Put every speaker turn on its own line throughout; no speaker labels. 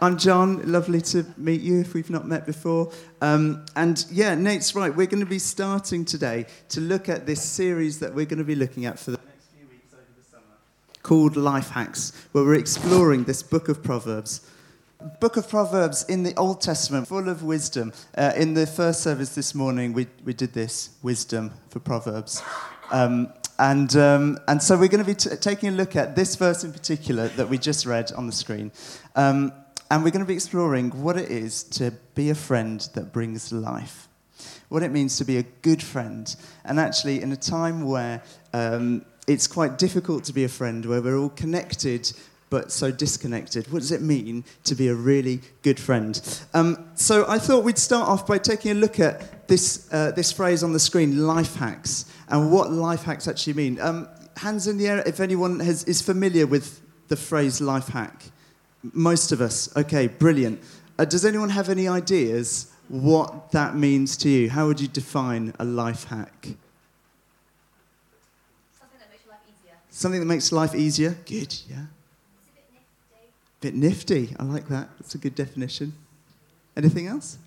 I'm John. Lovely to meet you if we've not met before. Um, and yeah, Nate's right. We're going to be starting today to look at this series that we're going to be looking at for the next few weeks over the summer called Life Hacks, where we're exploring this book of Proverbs. Book of Proverbs in the Old Testament, full of wisdom. Uh, in the first service this morning, we, we did this wisdom for Proverbs. Um, and, um, and so we're going to be t- taking a look at this verse in particular that we just read on the screen. Um, and we're going to be exploring what it is to be a friend that brings life, what it means to be a good friend. And actually, in a time where um, it's quite difficult to be a friend, where we're all connected but so disconnected, what does it mean to be a really good friend? Um, so I thought we'd start off by taking a look at this, uh, this phrase on the screen, life hacks, and what life hacks actually mean. Um, hands in the air if anyone has, is familiar with the phrase life hack. Most of us. Okay, brilliant. Uh, does anyone have any ideas what that means to you? How would you define a life hack?
Something that makes your life easier.
Something that makes life easier? Good, yeah.
It's a bit nifty.
Bit nifty. I like that. That's a good definition. Anything else?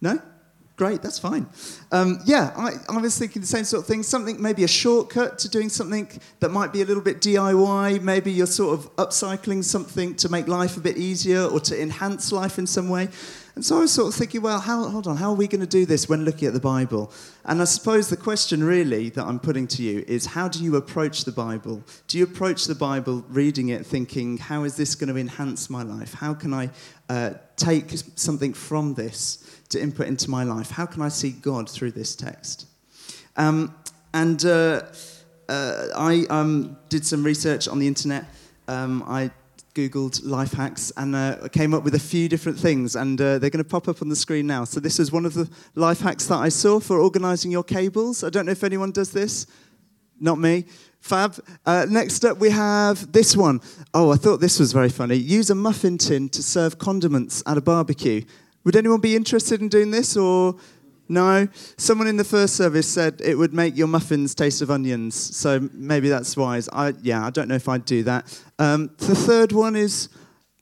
No? Great, that's fine. Um, yeah, I, I was thinking the same sort of thing. Something, maybe a shortcut to doing something that might be a little bit DIY. Maybe you're sort of upcycling something to make life a bit easier or to enhance life in some way. And so I was sort of thinking, well, how, hold on, how are we going to do this when looking at the Bible? And I suppose the question really that I'm putting to you is how do you approach the Bible? Do you approach the Bible reading it thinking, how is this going to enhance my life? How can I uh, take something from this to input into my life? How can I see God through this text? Um, and uh, uh, I um, did some research on the internet. Um, I Googled life hacks and uh, came up with a few different things, and uh, they're going to pop up on the screen now. So, this is one of the life hacks that I saw for organizing your cables. I don't know if anyone does this. Not me. Fab. Uh, next up, we have this one. Oh, I thought this was very funny. Use a muffin tin to serve condiments at a barbecue. Would anyone be interested in doing this or no? Someone in the first service said it would make your muffins taste of onions, so maybe that's wise. I, yeah, I don't know if I'd do that. Um, the third one is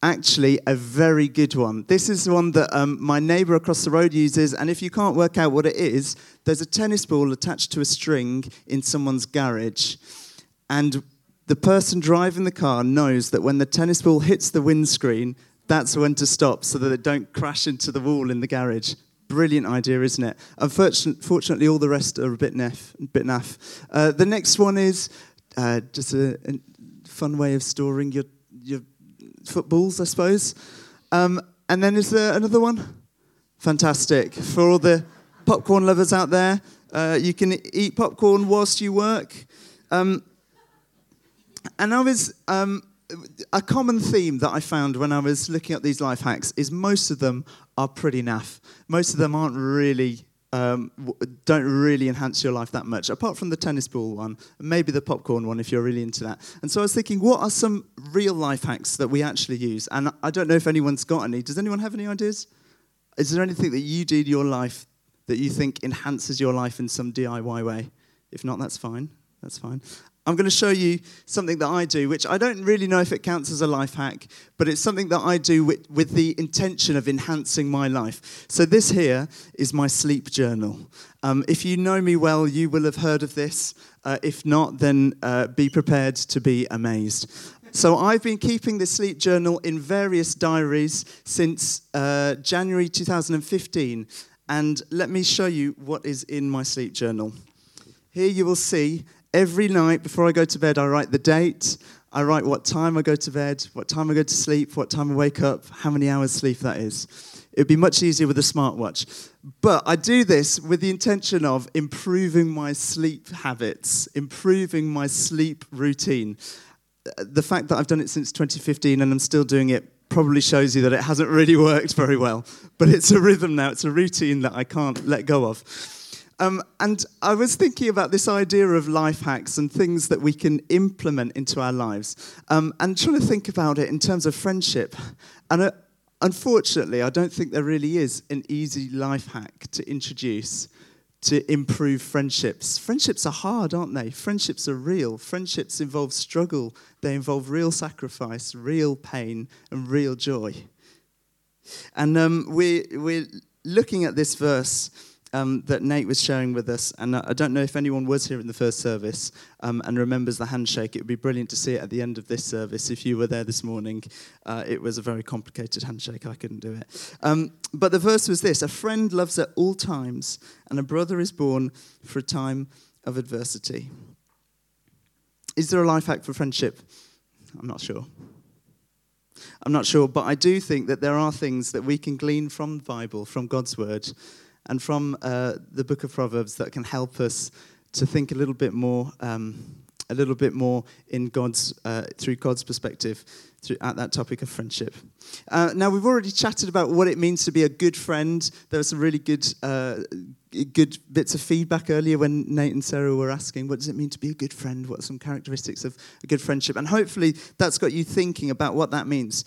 actually a very good one. This is one that um, my neighbour across the road uses, and if you can't work out what it is, there's a tennis ball attached to a string in someone's garage. And the person driving the car knows that when the tennis ball hits the windscreen, that's when to stop so that it don't crash into the wall in the garage. Brilliant idea, isn't it? Unfortunately, all the rest are a bit naff. Bit naff. Uh, the next one is uh, just a, a, fun way of storing your, your footballs, I suppose. Um, and then is there another one? Fantastic. For all the popcorn lovers out there, uh, you can eat popcorn whilst you work. Um, and I was um, a common theme that I found when I was looking at these life hacks is most of them are pretty naff. Most of them aren't really, um, don't really enhance your life that much, apart from the tennis ball one, maybe the popcorn one if you're really into that. And so I was thinking, what are some real life hacks that we actually use? And I don't know if anyone's got any. Does anyone have any ideas? Is there anything that you do in your life that you think enhances your life in some DIY way? If not, that's fine. That's fine. I'm going to show you something that I do, which I don't really know if it counts as a life hack, but it's something that I do with, with the intention of enhancing my life. So, this here is my sleep journal. Um, if you know me well, you will have heard of this. Uh, if not, then uh, be prepared to be amazed. So, I've been keeping this sleep journal in various diaries since uh, January 2015. And let me show you what is in my sleep journal. Here you will see Every night before I go to bed, I write the date. I write what time I go to bed, what time I go to sleep, what time I wake up, how many hours sleep that is. It would be much easier with a smartwatch. But I do this with the intention of improving my sleep habits, improving my sleep routine. The fact that I've done it since 2015 and I'm still doing it probably shows you that it hasn't really worked very well. But it's a rhythm now, it's a routine that I can't let go of. Um, and I was thinking about this idea of life hacks and things that we can implement into our lives, um, and trying to think about it in terms of friendship. And uh, unfortunately, I don't think there really is an easy life hack to introduce to improve friendships. Friendships are hard, aren't they? Friendships are real. Friendships involve struggle, they involve real sacrifice, real pain, and real joy. And um, we, we're looking at this verse um, that Nate was sharing with us, and I don't know if anyone was here in the first service um, and remembers the handshake. It would be brilliant to see it at the end of this service if you were there this morning. Uh, it was a very complicated handshake, I couldn't do it. Um, but the verse was this A friend loves at all times, and a brother is born for a time of adversity. Is there a life hack for friendship? I'm not sure. I'm not sure, but I do think that there are things that we can glean from the Bible, from God's Word, and from uh, the book of Proverbs that can help us to think a little bit more, um, a little bit more in God's uh, through God's perspective through, at that topic of friendship. Uh, now we've already chatted about what it means to be a good friend. There were some really good. Uh, good bits of feedback earlier when Nate and Sarah were asking, what does it mean to be a good friend? What are some characteristics of a good friendship? And hopefully that's got you thinking about what that means.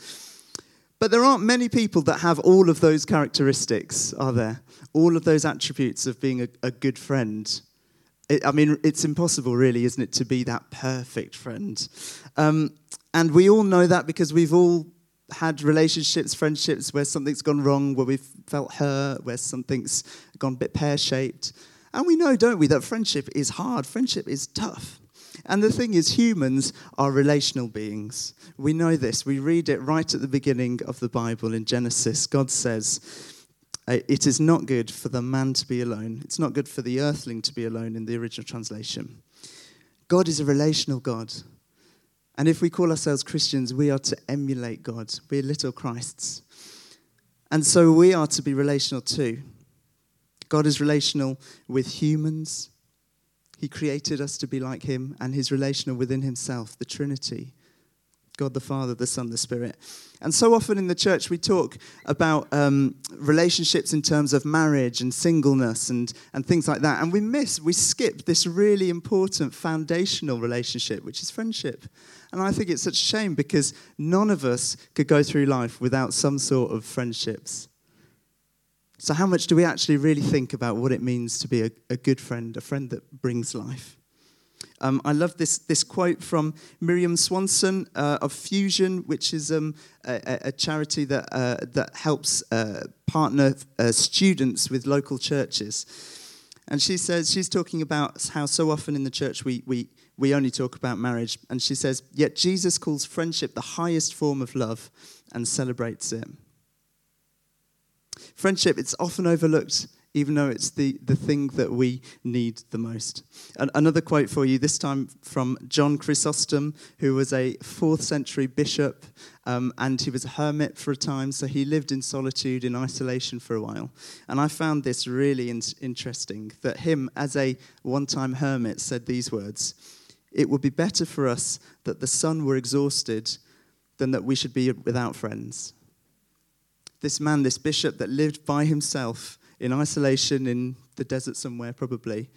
But there aren't many people that have all of those characteristics, are there? All of those attributes of being a, a good friend. It, I mean, it's impossible, really, isn't it, to be that perfect friend? Um, and we all know that because we've all had relationships, friendships where something's gone wrong, where we've felt hurt, where something's gone a bit pear shaped. And we know, don't we, that friendship is hard, friendship is tough. And the thing is, humans are relational beings. We know this. We read it right at the beginning of the Bible in Genesis. God says, uh, It is not good for the man to be alone. It's not good for the earthling to be alone in the original translation. God is a relational God. And if we call ourselves Christians, we are to emulate God. We're little Christs. And so we are to be relational too. God is relational with humans. He created us to be like Him, and He's relational within Himself, the Trinity. God the Father, the Son, the Spirit. And so often in the church, we talk about um, relationships in terms of marriage and singleness and, and things like that. And we miss, we skip this really important foundational relationship, which is friendship. And I think it's such a shame because none of us could go through life without some sort of friendships. So, how much do we actually really think about what it means to be a, a good friend, a friend that brings life? Um, I love this, this quote from Miriam Swanson uh, of Fusion, which is um, a, a, charity that, uh, that helps uh, partner uh, students with local churches. And she says, she's talking about how so often in the church we, we, we only talk about marriage. And she says, Yet Jesus calls friendship the highest form of love and celebrates it. Friendship, it's often overlooked even though it's the, the thing that we need the most. another quote for you, this time from John Chrysostom, who was a fourth century bishop, um, and he was a hermit for a time, so he lived in solitude, in isolation for a while. And I found this really in- interesting that him, as a one time hermit, said these words It would be better for us that the sun were exhausted than that we should be without friends. This man, this bishop that lived by himself, in isolation in the desert somewhere, probably,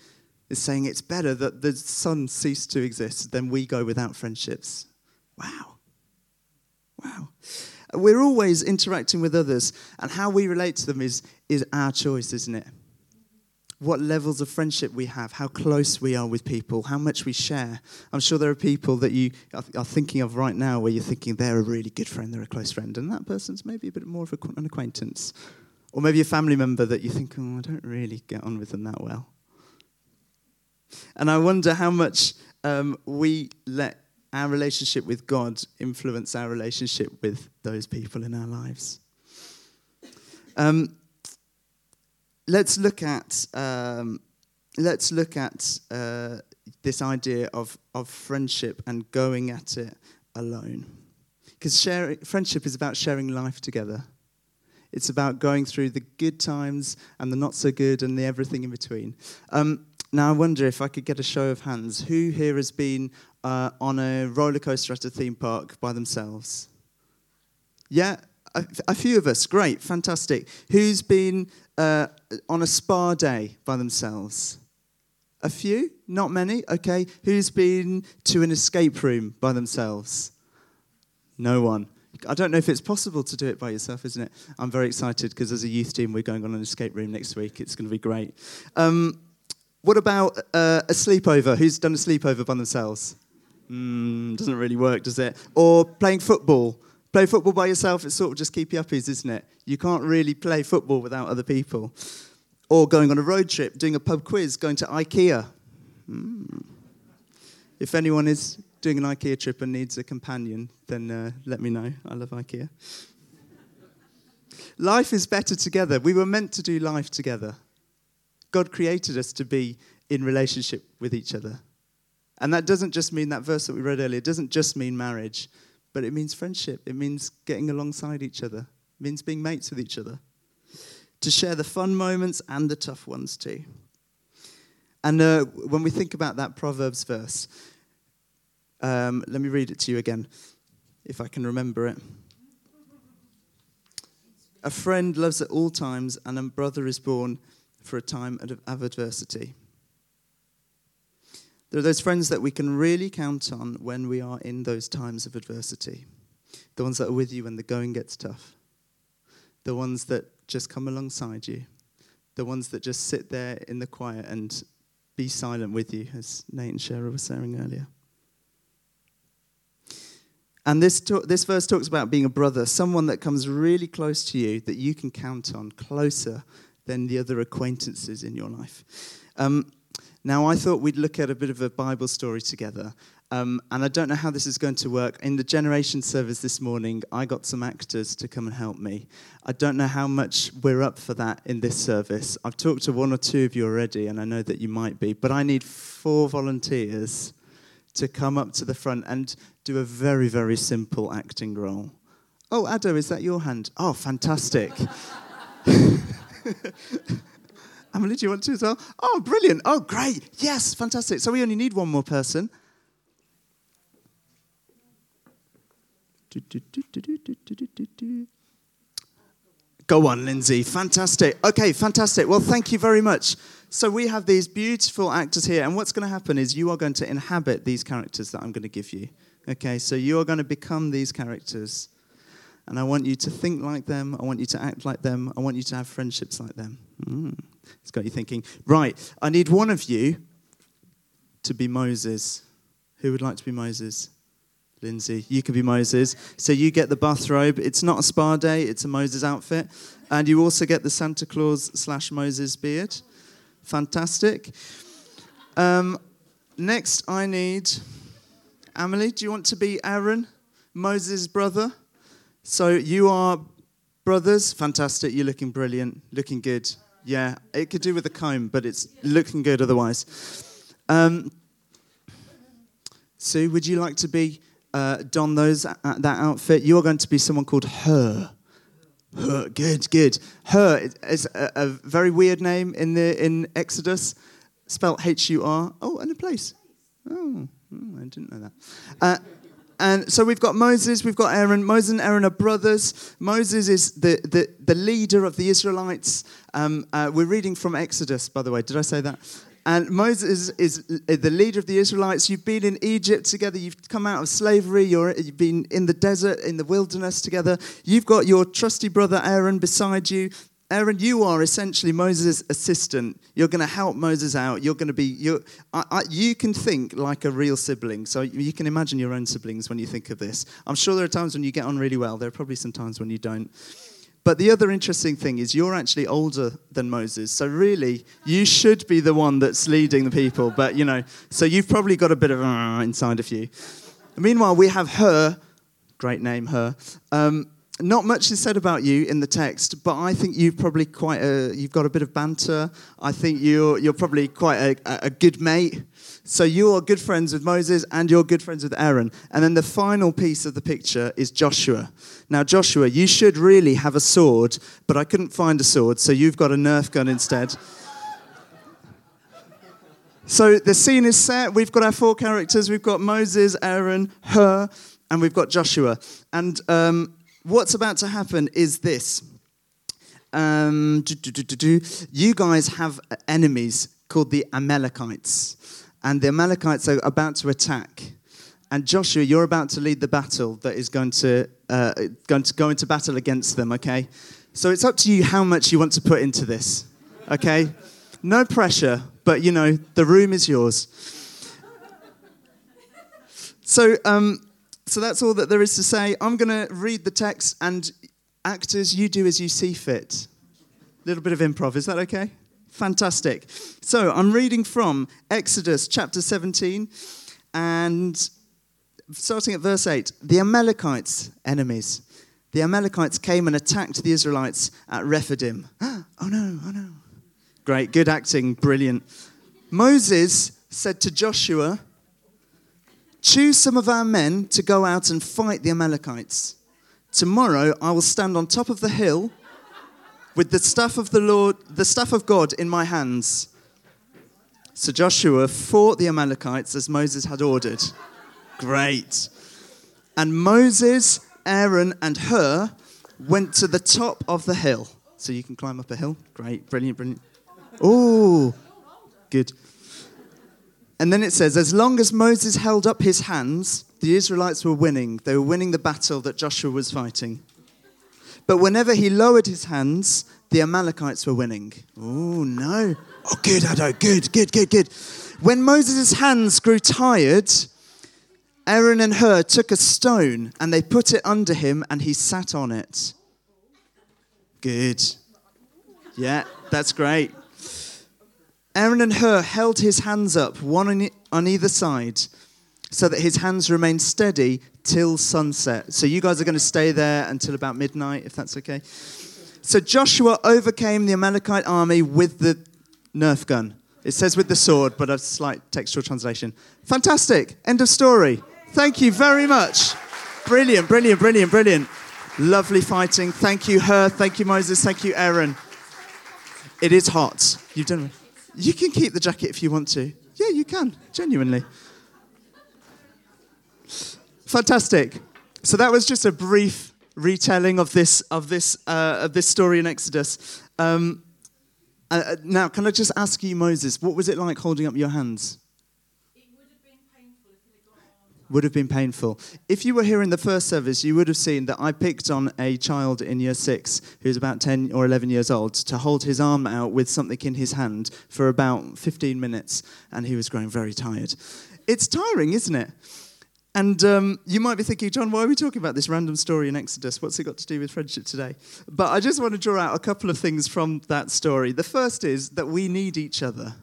is saying it's better that the sun cease to exist than we go without friendships. Wow. Wow. We're always interacting with others, and how we relate to them is, is our choice, isn't it? What levels of friendship we have, how close we are with people, how much we share. I'm sure there are people that you are thinking of right now where you're thinking they're a really good friend, they're a close friend, and that person's maybe a bit more of an acquaintance. Or maybe a family member that you think, oh, I don't really get on with them that well. And I wonder how much um, we let our relationship with God influence our relationship with those people in our lives. Um, let's look at um, let's look at uh, this idea of of friendship and going at it alone, because friendship is about sharing life together. It's about going through the good times and the not so good and the everything in between. Um, now, I wonder if I could get a show of hands. Who here has been uh, on a roller coaster at a theme park by themselves? Yeah, a, a few of us. Great, fantastic. Who's been uh, on a spa day by themselves? A few? Not many? Okay. Who's been to an escape room by themselves? No one. I don't know if it's possible to do it by yourself, isn't it? I'm very excited because as a youth team, we're going on an escape room next week. It's going to be great. Um, What about uh, a sleepover? Who's done a sleepover by themselves? Mm, doesn't really work, does it? Or playing football. Play football by yourself, it's sort of just keep you uppies, isn't it? You can't really play football without other people. Or going on a road trip, doing a pub quiz, going to IKEA. Mm. If anyone is doing an IKEA trip and needs a companion, then uh, let me know. I love IKEA. life is better together. We were meant to do life together. God created us to be in relationship with each other. And that doesn't just mean that verse that we read earlier, it doesn't just mean marriage, but it means friendship. It means getting alongside each other, it means being mates with each other, to share the fun moments and the tough ones too. And uh, when we think about that Proverbs verse, um, let me read it to you again, if I can remember it. A friend loves at all times, and a brother is born for a time of adversity. There are those friends that we can really count on when we are in those times of adversity. The ones that are with you when the going gets tough. The ones that just come alongside you. The ones that just sit there in the quiet and be silent with you, as Nate and Shara were saying earlier. And this, talk, this verse talks about being a brother, someone that comes really close to you that you can count on, closer than the other acquaintances in your life. Um, now, I thought we'd look at a bit of a Bible story together. Um, and I don't know how this is going to work. In the generation service this morning, I got some actors to come and help me. I don't know how much we're up for that in this service. I've talked to one or two of you already, and I know that you might be, but I need four volunteers to come up to the front and do a very, very simple acting role. Oh, Ado, is that your hand? Oh, fantastic. Emily, you want to as well? Oh, brilliant. Oh, great. Yes, fantastic. So we only need one more person. Go on, Lindsay. Fantastic. Okay, fantastic. Well, thank you very much. So we have these beautiful actors here, and what's going to happen is you are going to inhabit these characters that I'm going to give you. Okay, so you are going to become these characters. And I want you to think like them. I want you to act like them. I want you to have friendships like them. Mm. It's got you thinking, right, I need one of you to be Moses. Who would like to be Moses? Lindsay, you could be Moses. So you get the bathrobe. It's not a spa day, it's a Moses outfit. And you also get the Santa Claus slash Moses beard. Fantastic. Um, next, I need Emily. Do you want to be Aaron, Moses' brother? So you are brothers. Fantastic. You're looking brilliant, looking good. Yeah, it could do with a comb, but it's looking good otherwise. Um, Sue, would you like to be uh, don those uh, that outfit? You are going to be someone called Her. Hur, good, good. Hur is a, a very weird name in the in Exodus, spelled H-U-R. Oh, and a place. Oh, oh I didn't know that. Uh, and so we've got Moses, we've got Aaron. Moses and Aaron are brothers. Moses is the, the, the leader of the Israelites. Um, uh, we're reading from Exodus, by the way. Did I say that? And Moses is the leader of the Israelites. You've been in Egypt together. You've come out of slavery. You're, you've been in the desert, in the wilderness together. You've got your trusty brother Aaron beside you. Aaron, you are essentially Moses' assistant. You're going to help Moses out. You're going to be, you you can think like a real sibling. So you can imagine your own siblings when you think of this. I'm sure there are times when you get on really well. There are probably some times when you don't. But the other interesting thing is you're actually older than Moses. So really, you should be the one that's leading the people. But, you know, so you've probably got a bit of inside of you. Meanwhile, we have Hur, great name, Hur. Um, not much is said about you in the text, but I think you've probably quite a, you've got a bit of banter. I think you're, you're probably quite a, a good mate. So you are good friends with Moses and you're good friends with Aaron. And then the final piece of the picture is Joshua. Now, Joshua, you should really have a sword, but I couldn't find a sword, so you've got a Nerf gun instead. So the scene is set. We've got our four characters. We've got Moses, Aaron, Hur, and we've got Joshua. And um, what's about to happen is this. Um, you guys have enemies called the Amalekites, and the Amalekites are about to attack. And Joshua, you're about to lead the battle that is going to, uh, going to go into battle against them, okay? So it's up to you how much you want to put into this, okay? No pressure, But you know, the room is yours. So, um, so that's all that there is to say. I'm going to read the text, and actors, you do as you see fit. A little bit of improv, is that okay? Fantastic. So, I'm reading from Exodus chapter 17, and starting at verse 8 The Amalekites, enemies, the Amalekites came and attacked the Israelites at Rephidim. oh no, oh no. Great, good acting, brilliant. Moses said to Joshua, Choose some of our men to go out and fight the Amalekites. Tomorrow I will stand on top of the hill with the staff of the Lord, the staff of God in my hands. So Joshua fought the Amalekites as Moses had ordered. Great. And Moses, Aaron, and Hur went to the top of the hill. So you can climb up a hill. Great, brilliant, brilliant. Oh, good. And then it says, as long as Moses held up his hands, the Israelites were winning. They were winning the battle that Joshua was fighting. But whenever he lowered his hands, the Amalekites were winning. Oh, no. Oh, good, Ado. Good, good, good, good. When Moses' hands grew tired, Aaron and Hur took a stone and they put it under him and he sat on it. Good. Yeah, that's great. Aaron and Hur held his hands up, one on, either side, so that his hands remained steady till sunset. So you guys are going to stay there until about midnight, if that's okay. So Joshua overcame the Amalekite army with the Nerf gun. It says with the sword, but a slight textual translation. Fantastic. End of story. Thank you very much. Brilliant, brilliant, brilliant, brilliant. Lovely fighting. Thank you, Hur. Thank you, Moses. Thank you, Aaron. It is hot. You've done. You can keep the jacket if you want to. Yeah, you can. Genuinely. Fantastic. So that was just a brief retelling of this of this uh, of this story in Exodus. Um, uh, uh, now, can I just ask you, Moses, what was it like holding up your hands? Would have been painful. If you were here in the first service, you would have seen that I picked on a child in year six who's about 10 or 11 years old to hold his arm out with something in his hand for about 15 minutes, and he was growing very tired. It's tiring, isn't it? And um, you might be thinking, John, why are we talking about this random story in Exodus? What's it got to do with friendship today? But I just want to draw out a couple of things from that story. The first is that we need each other.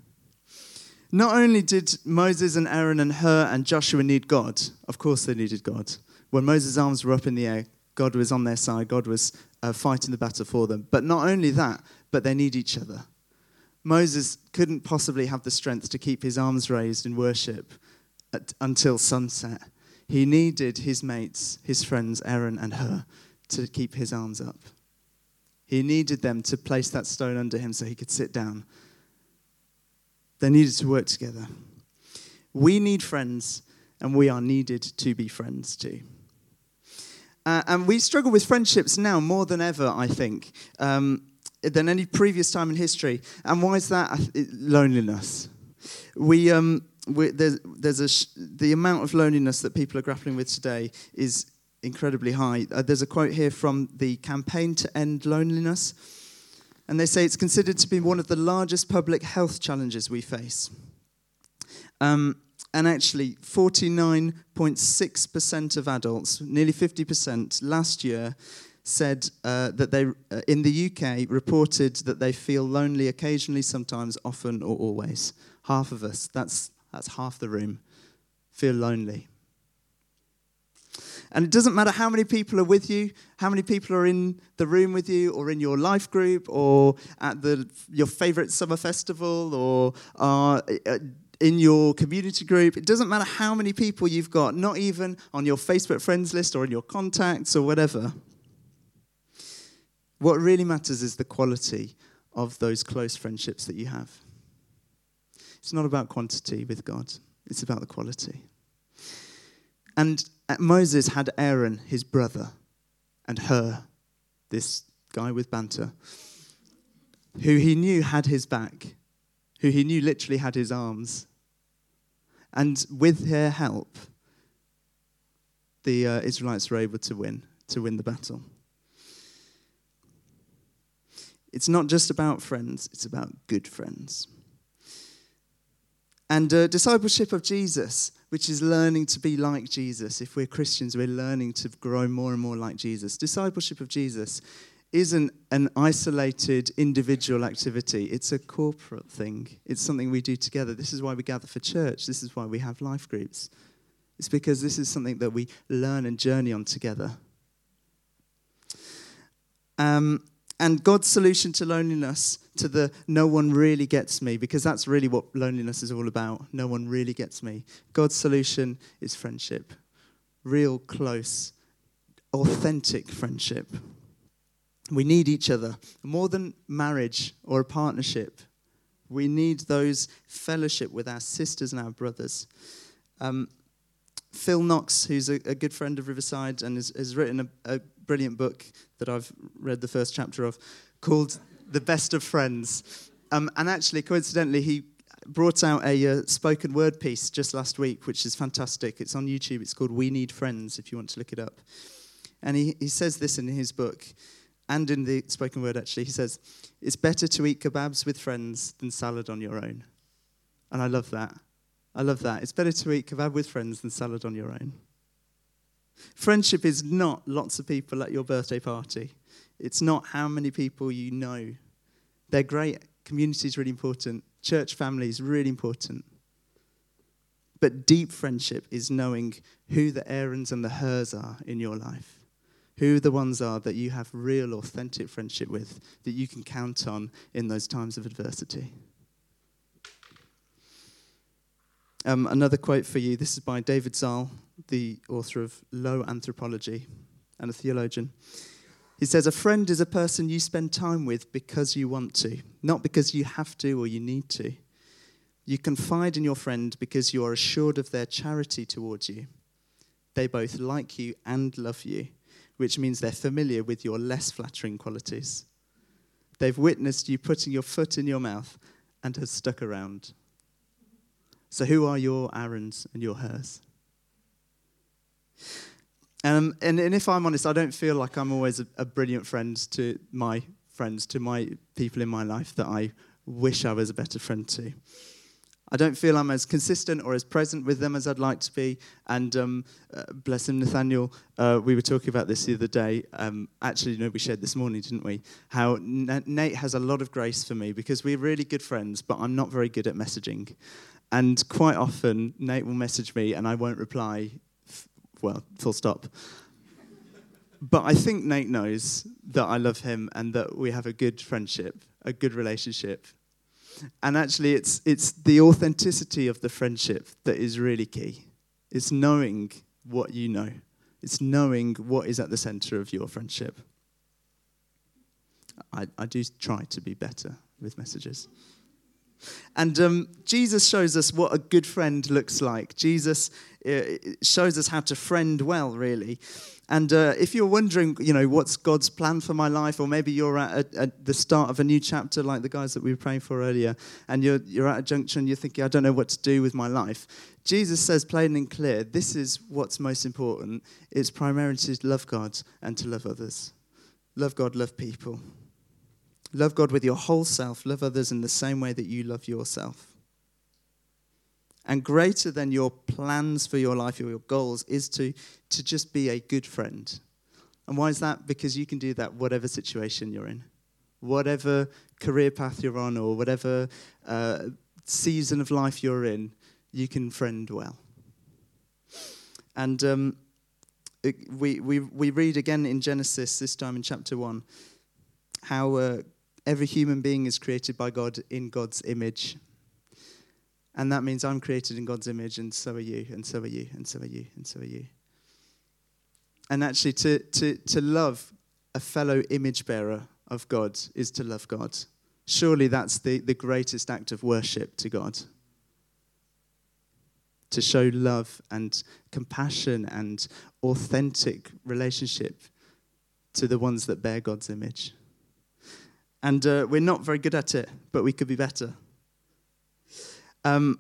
Not only did Moses and Aaron and Hur and Joshua need God, of course they needed God. When Moses' arms were up in the air, God was on their side, God was uh, fighting the battle for them. But not only that, but they need each other. Moses couldn't possibly have the strength to keep his arms raised in worship at, until sunset. He needed his mates, his friends, Aaron and Hur, to keep his arms up. He needed them to place that stone under him so he could sit down they needed to work together. We need friends, and we are needed to be friends too. Uh, and we struggle with friendships now more than ever, I think, um, than any previous time in history. And why is that? Loneliness. We, um, we there's, there's a sh- the amount of loneliness that people are grappling with today is incredibly high. Uh, there's a quote here from the Campaign to End Loneliness and they say it's considered to be one of the largest public health challenges we face. Um, and actually, 49.6% of adults, nearly 50% last year, said uh, that they, uh, in the UK, reported that they feel lonely occasionally, sometimes, often, or always. Half of us, that's, that's half the room, feel lonely. And it doesn't matter how many people are with you, how many people are in the room with you, or in your life group, or at the, your favorite summer festival, or uh, in your community group. It doesn't matter how many people you've got, not even on your Facebook friends list or in your contacts or whatever. What really matters is the quality of those close friendships that you have. It's not about quantity with God, it's about the quality. And Moses had Aaron, his brother, and Hur, this guy with banter, who he knew had his back, who he knew literally had his arms. And with Hur help, the uh, Israelites were able to win, to win the battle. It's not just about friends, it's about good friends. And uh, discipleship of Jesus, which is learning to be like Jesus. If we're Christians, we're learning to grow more and more like Jesus. Discipleship of Jesus isn't an isolated individual activity, it's a corporate thing. It's something we do together. This is why we gather for church, this is why we have life groups. It's because this is something that we learn and journey on together. Um, and God's solution to loneliness, to the no one really gets me, because that's really what loneliness is all about. No one really gets me. God's solution is friendship, real, close, authentic friendship. We need each other more than marriage or a partnership. We need those fellowship with our sisters and our brothers. Um, Phil Knox, who's a, a, good friend of Riverside and has, has written a, a, brilliant book that I've read the first chapter of called The Best of Friends. Um, and actually, coincidentally, he brought out a uh, spoken word piece just last week, which is fantastic. It's on YouTube. It's called We Need Friends, if you want to look it up. And he, he says this in his book and in the spoken word, actually. He says, It's better to eat kebabs with friends than salad on your own. And I love that. I love that. It's better to eat kebab with friends than salad on your own. Friendship is not lots of people at your birthday party. It's not how many people you know. They're great. Community is really important. Church family is really important. But deep friendship is knowing who the Aarons and the Hurs are in your life who the ones are that you have real, authentic friendship with, that you can count on in those times of adversity. Um, another quote for you. This is by David Zahl, the author of Low Anthropology and a theologian. He says, A friend is a person you spend time with because you want to, not because you have to or you need to. You confide in your friend because you are assured of their charity towards you. They both like you and love you which means they're familiar with your less flattering qualities. They've witnessed you putting your foot in your mouth and have stuck around. So, who are your Aarons and your Hurs? Um, and, and if I'm honest, I don't feel like I'm always a, a brilliant friend to my friends, to my people in my life that I wish I was a better friend to. I don't feel I'm as consistent or as present with them as I'd like to be. And um, uh, bless him, Nathaniel, uh, we were talking about this the other day. Um, actually, no, we shared this morning, didn't we? How N- Nate has a lot of grace for me because we're really good friends, but I'm not very good at messaging. And quite often, Nate will message me and I won't reply, f- well, full stop. but I think Nate knows that I love him and that we have a good friendship, a good relationship and actually, it's, it's the authenticity of the friendship that is really key. It's knowing what you know, it's knowing what is at the center of your friendship. I, I do try to be better with messages. And um, Jesus shows us what a good friend looks like. Jesus uh, shows us how to friend well, really. And uh, if you're wondering, you know, what's God's plan for my life, or maybe you're at, a, at, the start of a new chapter, like the guys that we were praying for earlier, and you're, you're at a junction, you're thinking, I don't know what to do with my life. Jesus says plain and clear, this is what's most important. It's primarily to love God and to love others. Love God, love people. Love God with your whole self, love others in the same way that you love yourself. And greater than your plans for your life or your goals is to, to just be a good friend. And why is that? Because you can do that whatever situation you're in, whatever career path you're on, or whatever uh, season of life you're in, you can friend well. And um, it, we, we, we read again in Genesis, this time in chapter 1, how uh, every human being is created by God in God's image. And that means I'm created in God's image, and so are you, and so are you, and so are you, and so are you. And actually, to, to, to love a fellow image bearer of God is to love God. Surely that's the, the greatest act of worship to God. To show love and compassion and authentic relationship to the ones that bear God's image. And uh, we're not very good at it, but we could be better. Um,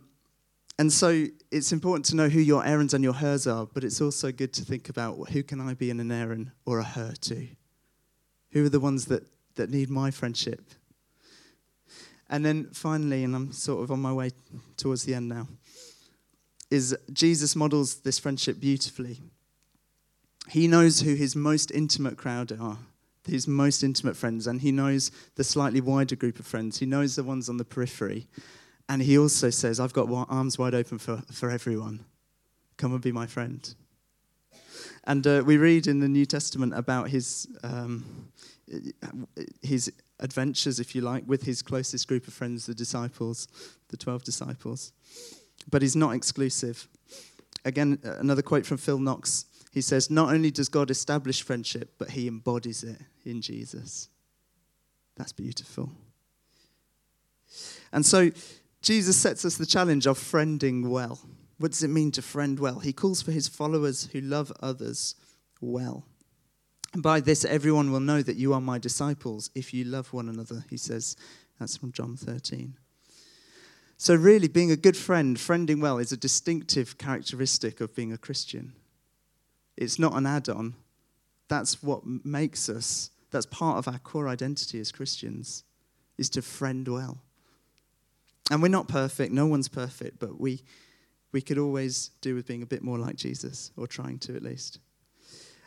and so it's important to know who your Aarons and your Hurs are, but it's also good to think about who can I be in an Aaron or a Hur to? Who are the ones that, that need my friendship? And then finally, and I'm sort of on my way towards the end now, is Jesus models this friendship beautifully. He knows who his most intimate crowd are, his most intimate friends, and he knows the slightly wider group of friends. He knows the ones on the periphery. And he also says, I've got arms wide open for, for everyone. Come and be my friend. And uh, we read in the New Testament about his, um, his adventures, if you like, with his closest group of friends, the disciples, the 12 disciples. But he's not exclusive. Again, another quote from Phil Knox. He says, Not only does God establish friendship, but he embodies it in Jesus. That's beautiful. And so Jesus sets us the challenge of friending well. What does it mean to friend well? He calls for his followers who love others well. And by this, everyone will know that you are my disciples if you love one another, he says. That's from John 13. So, really, being a good friend, friending well, is a distinctive characteristic of being a Christian. It's not an add on. That's what makes us, that's part of our core identity as Christians, is to friend well. And we're not perfect, no one's perfect, but we, we could always do with being a bit more like Jesus, or trying to at least.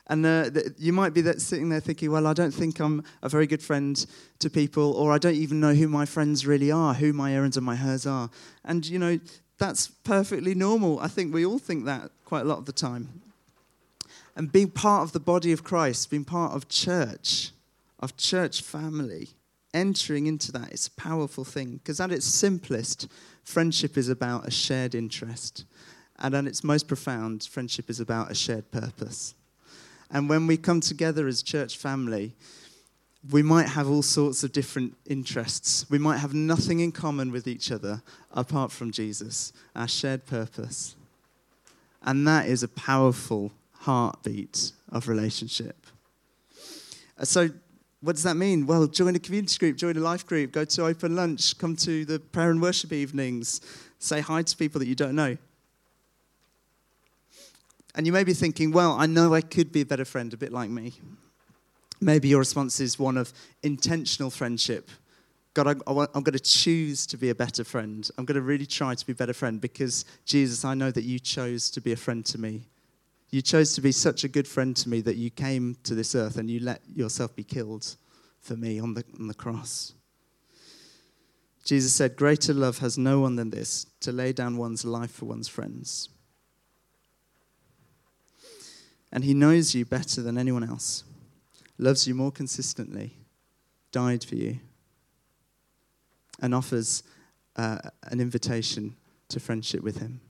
And uh, you might be sitting there thinking, well, I don't think I'm a very good friend to people, or I don't even know who my friends really are, who my Aarons and my Hurs are. And, you know, that's perfectly normal. I think we all think that quite a lot of the time. And being part of the body of Christ, being part of church, of church family, entering into that is a powerful thing. Because at its simplest, friendship is about a shared interest. And at its most profound, friendship is about a shared purpose. And when we come together as church family, we might have all sorts of different interests. We might have nothing in common with each other apart from Jesus, our shared purpose. And that is a powerful heartbeat of relationship. Uh, so, what does that mean? Well, join a community group, join a life group, go to open lunch, come to the prayer and worship evenings, say hi to people that you don't know. And you may be thinking, well, I know I could be a better friend, a bit like me. Maybe your response is one of intentional friendship. God, i want I, am going to choose to be a better friend. I'm going to really try to be a better friend because, Jesus, I know that you chose to be a friend to me. You chose to be such a good friend to me that you came to this earth and you let yourself be killed for me on the, on the cross. Jesus said, Greater love has no one than this, to lay down one's life for one's friends and he knows you better than anyone else, loves you more consistently, died for you, and offers uh, an invitation to friendship with him.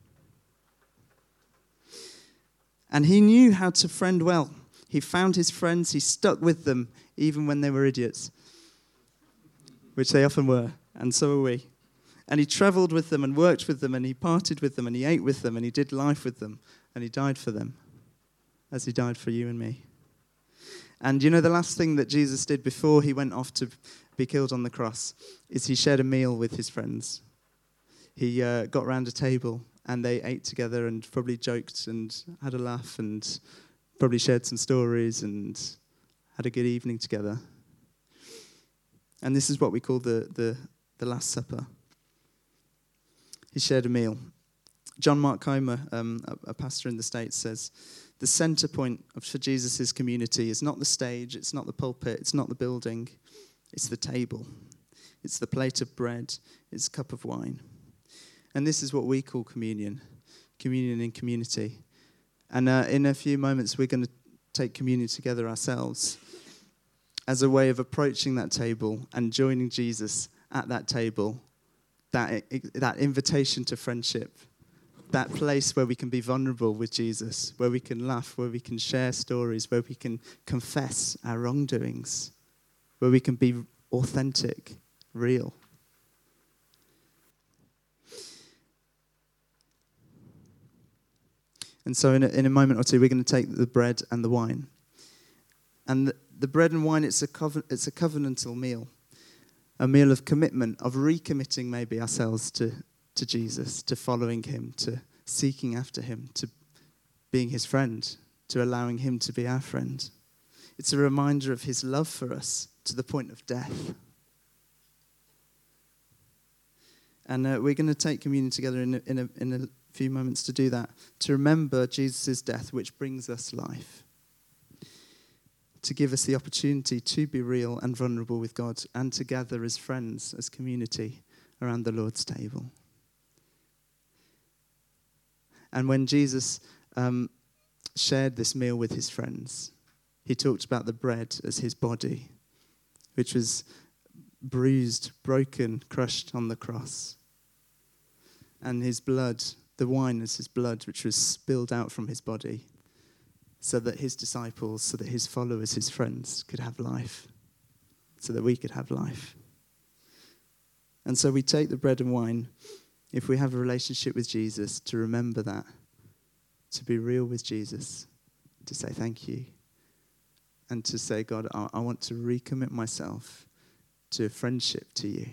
And he knew how to friend well. He found his friends, he stuck with them, even when they were idiots, which they often were, and so are we. And he traveled with them and worked with them, and he parted with them, and he ate with them, and he did life with them, and he died for them as he died for you and me. And you know, the last thing that Jesus did before he went off to be killed on the cross is he shared a meal with his friends. He uh, got round a table and they ate together and probably joked and had a laugh and probably shared some stories and had a good evening together. And this is what we call the, the, the Last Supper. He shared a meal. John Mark Comer, um, a, a pastor in the States, says, the center point for Jesus' community is not the stage, it's not the pulpit, it's not the building, it's the table. It's the plate of bread, it's a cup of wine. And this is what we call communion communion in community. And uh, in a few moments, we're going to take communion together ourselves as a way of approaching that table and joining Jesus at that table, that, that invitation to friendship that place where we can be vulnerable with Jesus, where we can laugh, where we can share stories, where we can confess our wrongdoings, where we can be authentic, real. And so, in a, in a moment or two, we're going to take the bread and the wine. And the, the bread and wine, it's a, coven, it's a covenantal meal, a meal of commitment, of recommitting maybe ourselves to, to Jesus, to following him, to seeking after him, to being his friend, to allowing him to be our friend. It's a reminder of his love for us to the point of death. And uh, we're going to take communion together in a, in, a, in a few moments to do that, to remember Jesus' death, which brings us life, to give us the opportunity to be real and vulnerable with God, and to gather as friends, as community around the Lord's table. And when Jesus um, shared this meal with his friends, he talked about the bread as his body, which was bruised, broken, crushed on the cross. And his blood, the wine as his blood, which was spilled out from his body, so that his disciples, so that his followers, his friends could have life, so that we could have life. And so we take the bread and wine, if we have a relationship with Jesus, to remember that, to be real with Jesus, to say thank you, and to say, God, I, I want to recommit myself to friendship to you.